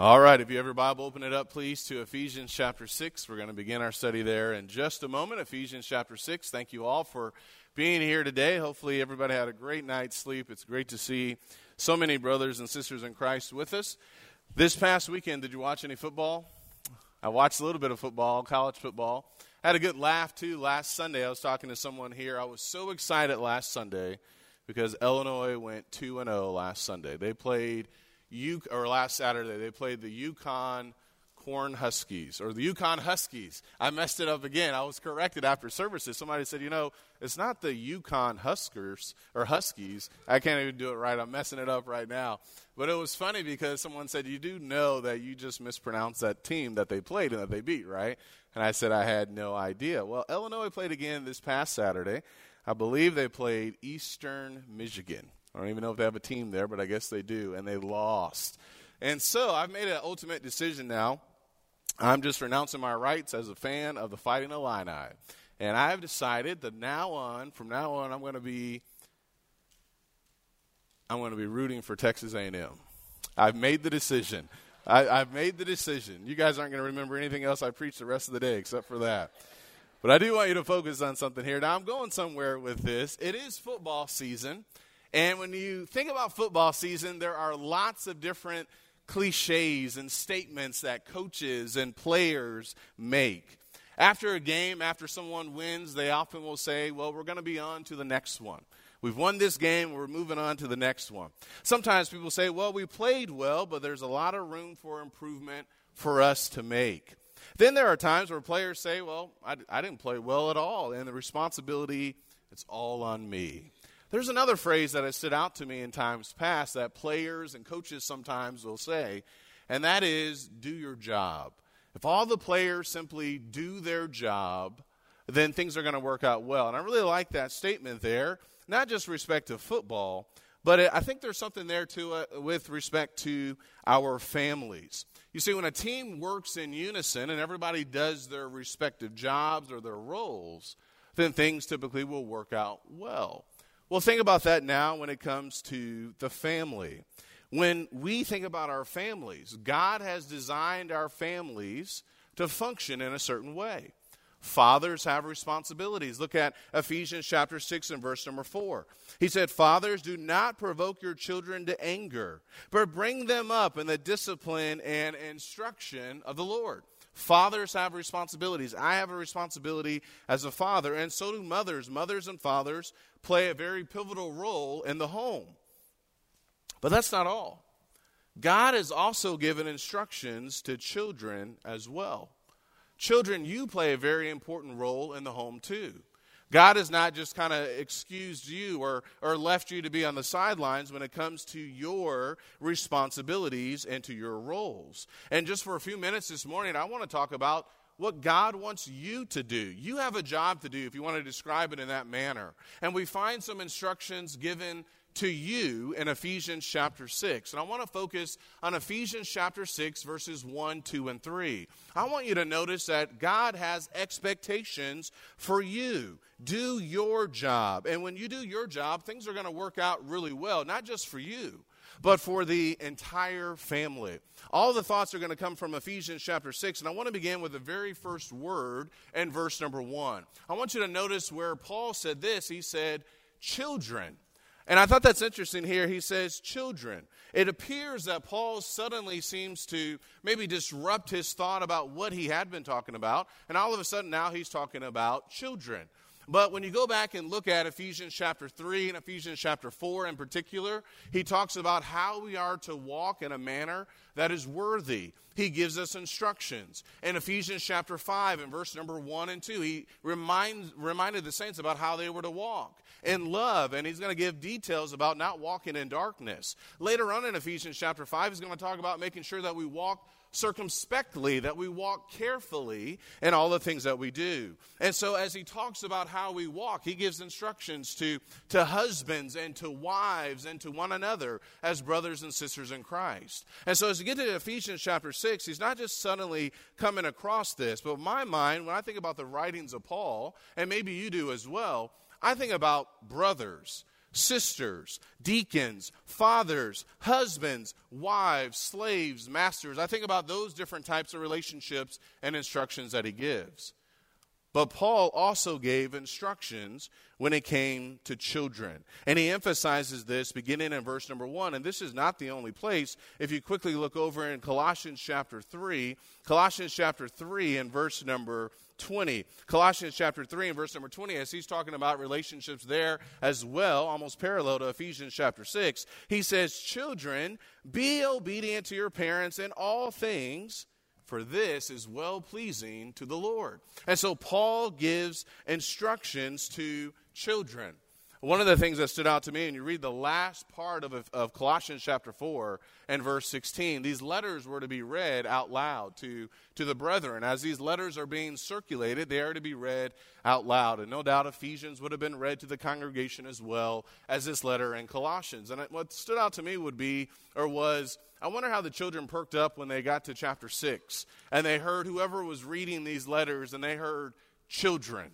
All right, if you have your Bible, open it up, please, to Ephesians chapter 6. We're going to begin our study there in just a moment. Ephesians chapter 6. Thank you all for being here today. Hopefully, everybody had a great night's sleep. It's great to see so many brothers and sisters in Christ with us. This past weekend, did you watch any football? I watched a little bit of football, college football. I had a good laugh, too. Last Sunday, I was talking to someone here. I was so excited last Sunday because Illinois went 2 0 last Sunday. They played U- or last Saturday, they played the UConn Corn Huskies or the UConn Huskies. I messed it up again. I was corrected after services. Somebody said, you know, it's not the UConn Huskers or Huskies. I can't even do it right. I'm messing it up right now. But it was funny because someone said, you do know that you just mispronounced that team that they played and that they beat, right? And I said, I had no idea. Well, Illinois played again this past Saturday. I believe they played Eastern Michigan. I don't even know if they have a team there, but I guess they do, and they lost. And so I've made an ultimate decision now. I'm just renouncing my rights as a fan of the Fighting Illini. And I have decided that now on, from now on, I'm going to be I'm going to be rooting for Texas A&M. I've made the decision. I, have made the decision. You guys aren't going to remember anything else I preach the rest of the day except for that. But I do want you to focus on something here. Now I'm going somewhere with this. It is football season, and when you think about football season, there are lots of different cliches and statements that coaches and players make. After a game, after someone wins, they often will say, Well, we're going to be on to the next one. We've won this game, we're moving on to the next one. Sometimes people say, Well, we played well, but there's a lot of room for improvement for us to make. Then there are times where players say, Well, I, I didn't play well at all, and the responsibility, it's all on me. There's another phrase that has stood out to me in times past that players and coaches sometimes will say, and that is do your job. If all the players simply do their job, then things are going to work out well. And I really like that statement there, not just respect to football, but I think there's something there too uh, with respect to our families. You see, when a team works in unison and everybody does their respective jobs or their roles, then things typically will work out well. Well, think about that now when it comes to the family. When we think about our families, God has designed our families to function in a certain way. Fathers have responsibilities. Look at Ephesians chapter 6 and verse number 4. He said, Fathers, do not provoke your children to anger, but bring them up in the discipline and instruction of the Lord. Fathers have responsibilities. I have a responsibility as a father, and so do mothers. Mothers and fathers play a very pivotal role in the home. But that's not all. God has also given instructions to children as well. Children, you play a very important role in the home too. God has not just kind of excused you or, or left you to be on the sidelines when it comes to your responsibilities and to your roles. And just for a few minutes this morning, I want to talk about what God wants you to do. You have a job to do if you want to describe it in that manner. And we find some instructions given to you in Ephesians chapter 6. And I want to focus on Ephesians chapter 6, verses 1, 2, and 3. I want you to notice that God has expectations for you. Do your job. And when you do your job, things are going to work out really well, not just for you, but for the entire family. All the thoughts are going to come from Ephesians chapter 6, and I want to begin with the very first word in verse number 1. I want you to notice where Paul said this. He said, Children. And I thought that's interesting here. He says, children. It appears that Paul suddenly seems to maybe disrupt his thought about what he had been talking about, and all of a sudden now he's talking about children. But when you go back and look at Ephesians chapter 3 and Ephesians chapter 4 in particular, he talks about how we are to walk in a manner that is worthy. He gives us instructions. In Ephesians chapter 5 and verse number 1 and 2, he reminds, reminded the saints about how they were to walk in love, and he's going to give details about not walking in darkness. Later on in Ephesians chapter 5, he's going to talk about making sure that we walk circumspectly, that we walk carefully in all the things that we do. And so, as he talks about how we walk, he gives instructions to, to husbands and to wives and to one another as brothers and sisters in Christ. And so, as we get to Ephesians chapter 6, he's not just suddenly coming across this, but my mind, when I think about the writings of Paul, and maybe you do as well, I think about brothers. sisters, deacons, fathers, husbands, wives, slaves, masters. I think about those different types of relationships and instructions that he gives. But Paul also gave instructions when it came to children. And he emphasizes this beginning in verse number one. And this is not the only place. If you quickly look over in Colossians chapter 3, Colossians chapter 3 and verse number 20. Colossians chapter 3 and verse number 20, as he's talking about relationships there as well, almost parallel to Ephesians chapter 6, he says, Children, be obedient to your parents in all things for this is well pleasing to the Lord. And so Paul gives instructions to children. One of the things that stood out to me, and you read the last part of, of Colossians chapter 4 and verse 16, these letters were to be read out loud to, to the brethren. As these letters are being circulated, they are to be read out loud. And no doubt Ephesians would have been read to the congregation as well as this letter in Colossians. And what stood out to me would be, or was, I wonder how the children perked up when they got to chapter 6 and they heard whoever was reading these letters and they heard children.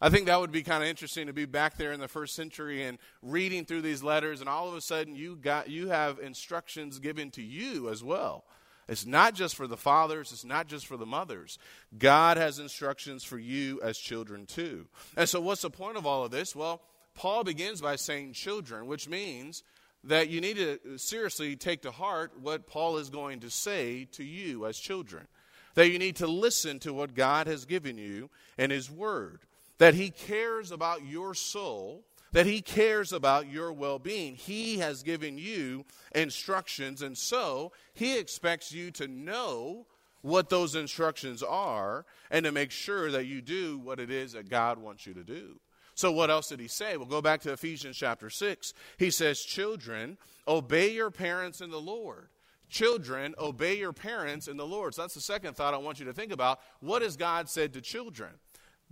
I think that would be kind of interesting to be back there in the first century and reading through these letters, and all of a sudden you got you have instructions given to you as well. It's not just for the fathers, it's not just for the mothers. God has instructions for you as children too. And so, what's the point of all of this? Well, Paul begins by saying children, which means that you need to seriously take to heart what Paul is going to say to you as children. That you need to listen to what God has given you in His Word that He cares about your soul, that He cares about your well being. He has given you instructions, and so He expects you to know what those instructions are and to make sure that you do what it is that God wants you to do. So, what else did he say? We'll go back to Ephesians chapter 6. He says, Children, obey your parents in the Lord. Children, obey your parents in the Lord. So, that's the second thought I want you to think about. What has God said to children?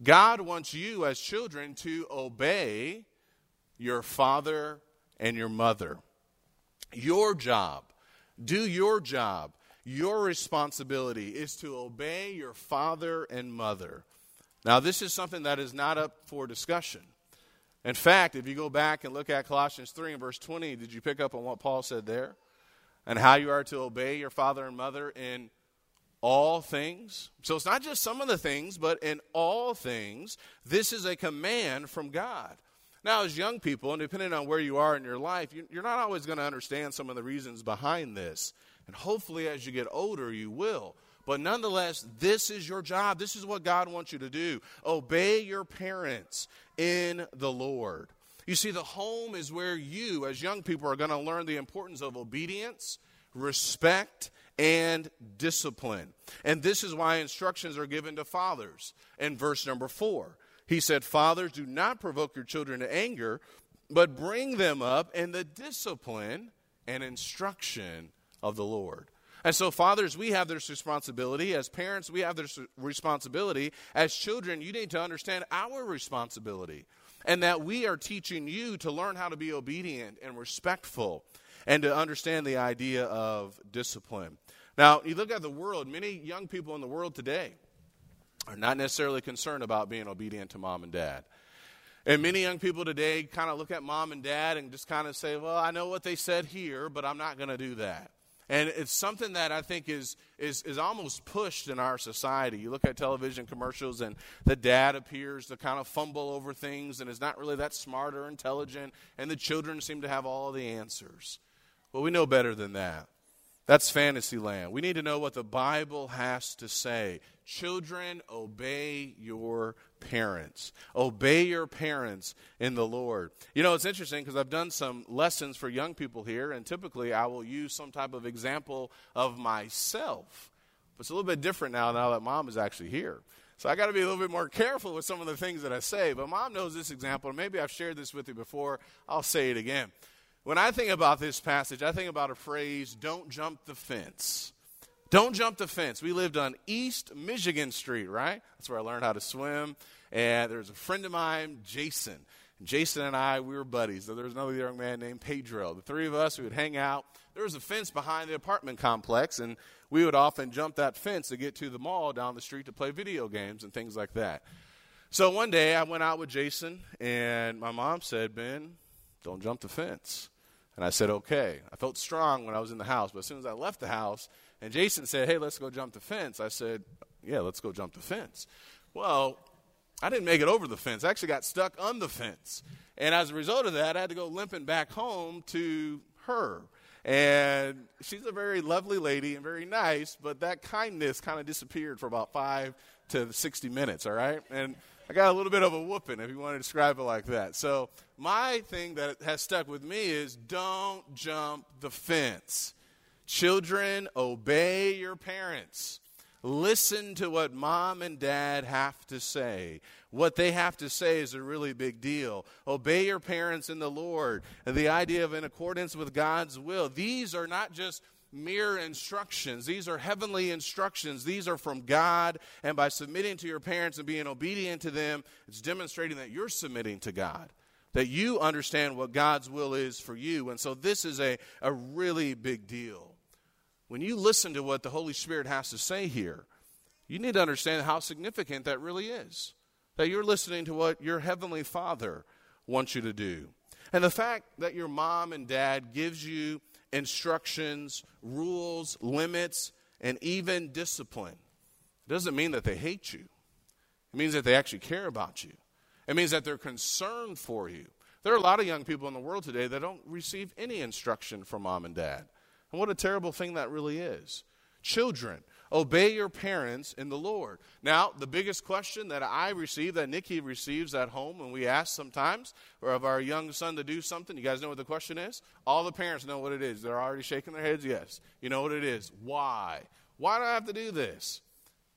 God wants you as children to obey your father and your mother. Your job, do your job. Your responsibility is to obey your father and mother. Now, this is something that is not up for discussion. In fact, if you go back and look at Colossians 3 and verse 20, did you pick up on what Paul said there? And how you are to obey your father and mother in all things. So it's not just some of the things, but in all things, this is a command from God. Now, as young people, and depending on where you are in your life, you're not always going to understand some of the reasons behind this. And hopefully, as you get older, you will. But nonetheless, this is your job. This is what God wants you to do. Obey your parents in the Lord. You see, the home is where you, as young people, are going to learn the importance of obedience, respect, and discipline. And this is why instructions are given to fathers in verse number four. He said, Fathers, do not provoke your children to anger, but bring them up in the discipline and instruction of the Lord. And so, fathers, we have this responsibility. As parents, we have this responsibility. As children, you need to understand our responsibility and that we are teaching you to learn how to be obedient and respectful and to understand the idea of discipline. Now, you look at the world, many young people in the world today are not necessarily concerned about being obedient to mom and dad. And many young people today kind of look at mom and dad and just kind of say, well, I know what they said here, but I'm not going to do that. And it's something that I think is, is, is almost pushed in our society. You look at television commercials, and the dad appears to kind of fumble over things and is not really that smart or intelligent, and the children seem to have all the answers. Well, we know better than that. That's fantasy land. We need to know what the Bible has to say. Children, obey your parents. Obey your parents in the Lord. You know, it's interesting because I've done some lessons for young people here, and typically I will use some type of example of myself. But it's a little bit different now, now that mom is actually here. So I got to be a little bit more careful with some of the things that I say. But mom knows this example, and maybe I've shared this with you before. I'll say it again. When I think about this passage, I think about a phrase don't jump the fence. Don't jump the fence. We lived on East Michigan Street, right? That's where I learned how to swim. And there's a friend of mine, Jason. Jason and I, we were buddies. There was another young man named Pedro. The three of us, we would hang out. There was a fence behind the apartment complex, and we would often jump that fence to get to the mall down the street to play video games and things like that. So one day I went out with Jason, and my mom said, Ben, don't jump the fence. And I said, okay. I felt strong when I was in the house, but as soon as I left the house and Jason said, hey, let's go jump the fence, I said, yeah, let's go jump the fence. Well, I didn't make it over the fence. I actually got stuck on the fence. And as a result of that, I had to go limping back home to her. And she's a very lovely lady and very nice, but that kindness kind of disappeared for about five to 60 minutes, all right? And I got a little bit of a whooping, if you want to describe it like that. So, my thing that has stuck with me is don't jump the fence. Children, obey your parents. Listen to what mom and dad have to say. What they have to say is a really big deal. Obey your parents in the Lord. And the idea of in accordance with God's will. These are not just mere instructions. These are heavenly instructions. These are from God. And by submitting to your parents and being obedient to them, it's demonstrating that you're submitting to God, that you understand what God's will is for you. And so this is a, a really big deal. When you listen to what the Holy Spirit has to say here, you need to understand how significant that really is. That you're listening to what your heavenly Father wants you to do. And the fact that your mom and dad gives you instructions, rules, limits, and even discipline It doesn't mean that they hate you. It means that they actually care about you. It means that they're concerned for you. There are a lot of young people in the world today that don't receive any instruction from mom and dad. And what a terrible thing that really is. Children, obey your parents in the Lord. Now, the biggest question that I receive, that Nikki receives at home when we ask sometimes or of our young son to do something, you guys know what the question is? All the parents know what it is. They're already shaking their heads, yes. You know what it is. Why? Why do I have to do this?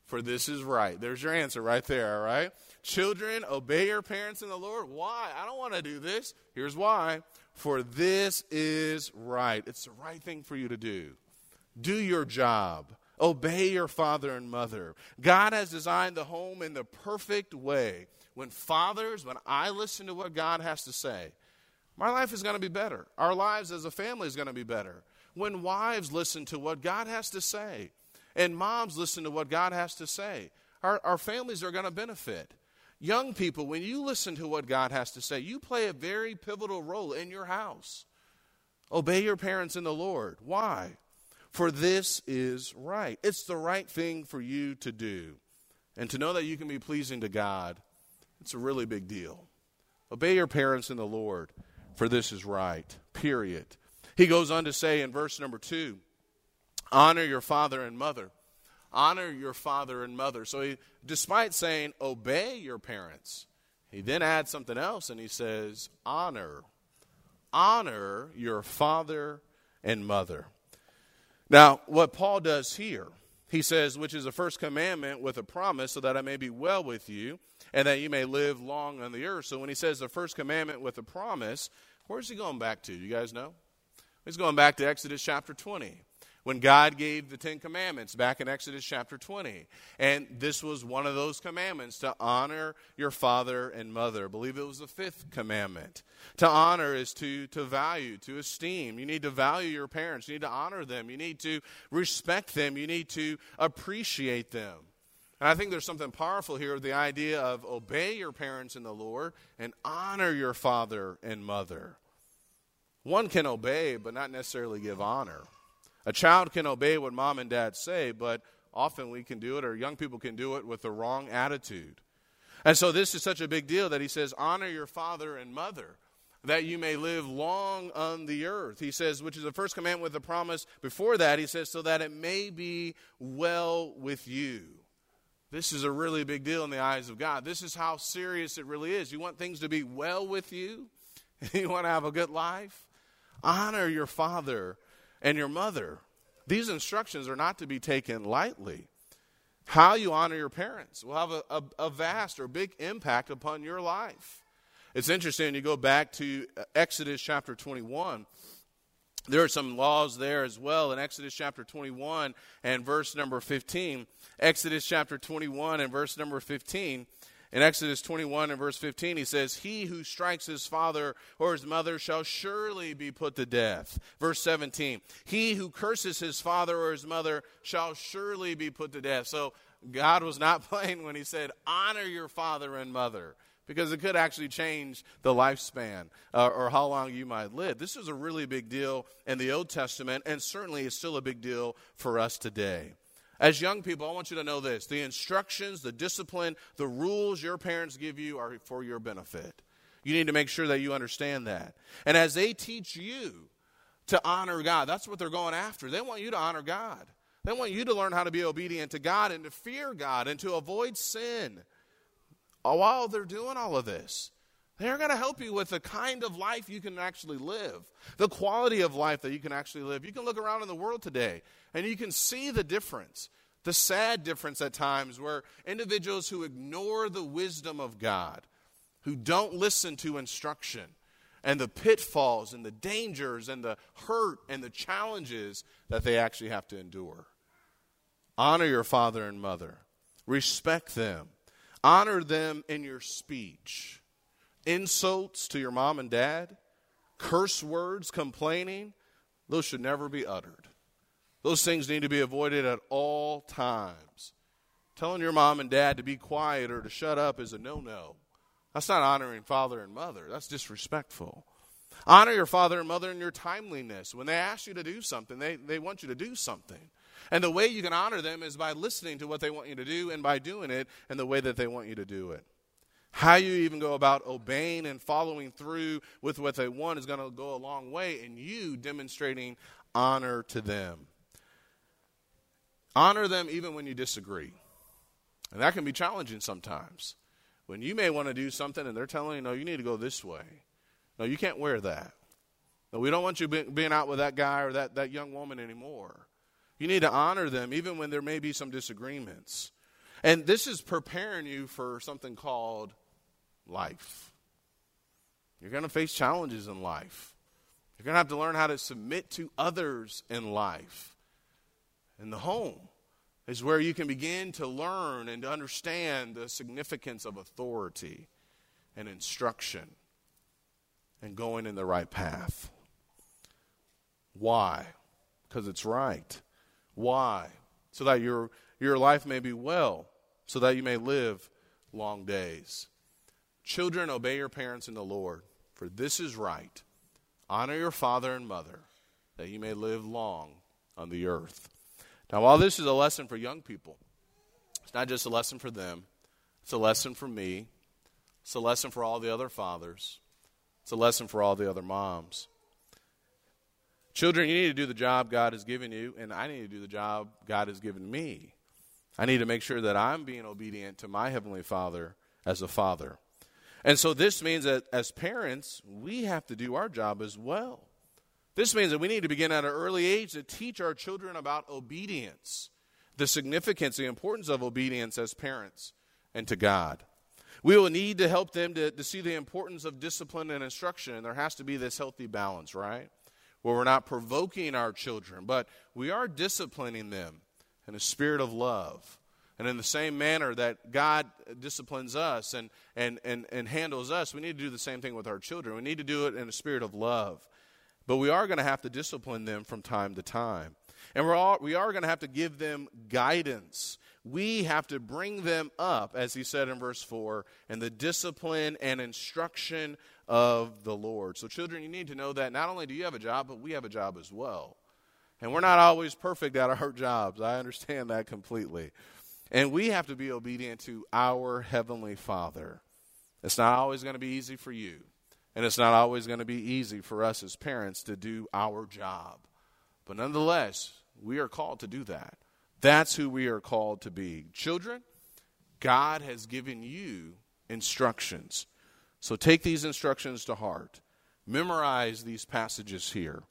For this is right. There's your answer right there, all right? Children, obey your parents in the Lord. Why? I don't want to do this. Here's why. For this is right. It's the right thing for you to do. Do your job. Obey your father and mother. God has designed the home in the perfect way. When fathers, when I listen to what God has to say, my life is going to be better. Our lives as a family is going to be better. When wives listen to what God has to say, and moms listen to what God has to say, our, our families are going to benefit. Young people, when you listen to what God has to say, you play a very pivotal role in your house. Obey your parents in the Lord. Why? For this is right. It's the right thing for you to do. And to know that you can be pleasing to God, it's a really big deal. Obey your parents in the Lord, for this is right. Period. He goes on to say in verse number two honor your father and mother honor your father and mother. So he, despite saying obey your parents, he then adds something else and he says honor. Honor your father and mother. Now, what Paul does here, he says, which is the first commandment with a promise, so that I may be well with you and that you may live long on the earth. So when he says the first commandment with a promise, where's he going back to? You guys know? He's going back to Exodus chapter 20 when God gave the Ten Commandments back in Exodus chapter 20. And this was one of those commandments to honor your father and mother. I believe it was the fifth commandment. To honor is to, to value, to esteem. You need to value your parents. You need to honor them. You need to respect them. You need to appreciate them. And I think there's something powerful here with the idea of obey your parents in the Lord and honor your father and mother. One can obey, but not necessarily give honor. A child can obey what mom and dad say, but often we can do it, or young people can do it with the wrong attitude. And so this is such a big deal that he says, Honor your father and mother, that you may live long on the earth. He says, which is the first commandment with the promise. Before that, he says, so that it may be well with you. This is a really big deal in the eyes of God. This is how serious it really is. You want things to be well with you? you want to have a good life? Honor your father and your mother. These instructions are not to be taken lightly. How you honor your parents will have a, a, a vast or big impact upon your life. It's interesting, you go back to uh, Exodus chapter 21. There are some laws there as well in Exodus chapter 21 and verse number 15. Exodus chapter 21 and verse number 15 in Exodus 21 and verse 15, he says, He who strikes his father or his mother shall surely be put to death. Verse 17, He who curses his father or his mother shall surely be put to death. So God was not playing when he said, Honor your father and mother. because it could actually change the lifespan uh, or how long you might live. This is a really big deal in the Old Testament, and certainly is still a big deal for us today. As young people, I want you to know this the instructions, the discipline, the rules your parents give you are for your benefit. You need to make sure that you understand that. And as they teach you to honor God, that's what they're going after. They want you to honor God. They want you to learn how to be obedient to God and to fear God and to avoid sin. While they're doing all of this, they're going to help you with the kind of life you can actually live, the quality of life that you can actually live. You can look around in the world today and you can see the difference, the sad difference at times where individuals who ignore the wisdom of God, who don't listen to instruction, and the pitfalls and the dangers and the hurt and the challenges that they actually have to endure. Honor your father and mother, respect them, honor them in your speech. Insults to your mom and dad, curse words, complaining, those should never be uttered. Those things need to be avoided at all times. Telling your mom and dad to be quiet or to shut up is a no no. That's not honoring father and mother. That's disrespectful. Honor your father and mother in your timeliness. When they ask you to do something, they, they want you to do something. And the way you can honor them is by listening to what they want you to do and by doing it in the way that they want you to do it. How you even go about obeying and following through with what they want is going to go a long way in you demonstrating honor to them. Honor them even when you disagree. And that can be challenging sometimes. When you may want to do something and they're telling you, no, you need to go this way. No, you can't wear that. No, we don't want you being out with that guy or that, that young woman anymore. You need to honor them even when there may be some disagreements. And this is preparing you for something called life. You're going to face challenges in life. You're going to have to learn how to submit to others in life. And the home is where you can begin to learn and to understand the significance of authority and instruction and going in the right path. Why? Because it's right. Why? So that your, your life may be well, so that you may live long days. Children, obey your parents in the Lord, for this is right. Honor your father and mother, that you may live long on the earth. Now, while this is a lesson for young people, it's not just a lesson for them, it's a lesson for me, it's a lesson for all the other fathers, it's a lesson for all the other moms. Children, you need to do the job God has given you, and I need to do the job God has given me. I need to make sure that I'm being obedient to my Heavenly Father as a father. And so this means that as parents, we have to do our job as well. This means that we need to begin at an early age to teach our children about obedience, the significance, the importance of obedience as parents and to God. We will need to help them to, to see the importance of discipline and instruction, and there has to be this healthy balance, right? Where we're not provoking our children, but we are disciplining them in a spirit of love and in the same manner that God disciplines us and, and, and, and handles us, we need to do the same thing with our children. We need to do it in a spirit of love. But we are going to have to discipline them from time to time. And we're all, we are going to have to give them guidance. We have to bring them up, as he said in verse 4, in the discipline and instruction of the Lord. So, children, you need to know that not only do you have a job, but we have a job as well. And we're not always perfect at our jobs. I understand that completely. And we have to be obedient to our Heavenly Father. It's not always going to be easy for you. And it's not always going to be easy for us as parents to do our job. But nonetheless, we are called to do that. That's who we are called to be. Children, God has given you instructions. So take these instructions to heart. Memorize these passages here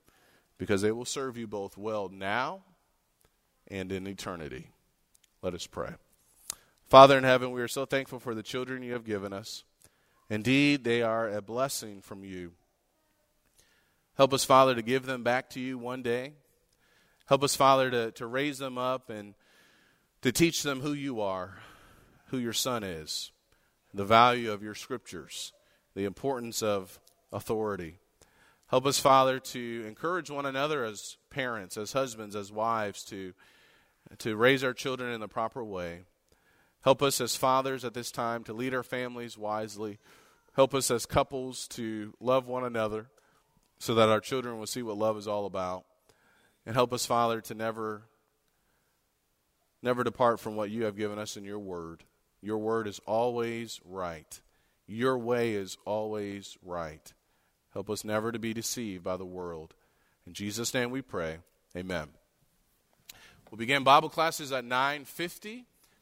because they will serve you both well now and in eternity. Let us pray. Father in heaven, we are so thankful for the children you have given us. Indeed, they are a blessing from you. Help us, Father, to give them back to you one day. Help us, Father, to, to raise them up and to teach them who you are, who your Son is, the value of your scriptures, the importance of authority. Help us, Father, to encourage one another as parents, as husbands, as wives, to to raise our children in the proper way. Help us as fathers at this time to lead our families wisely. Help us as couples to love one another so that our children will see what love is all about. And help us, Father, to never never depart from what you have given us in your word. Your word is always right. Your way is always right. Help us never to be deceived by the world. In Jesus' name we pray. Amen. We'll begin Bible classes at 950.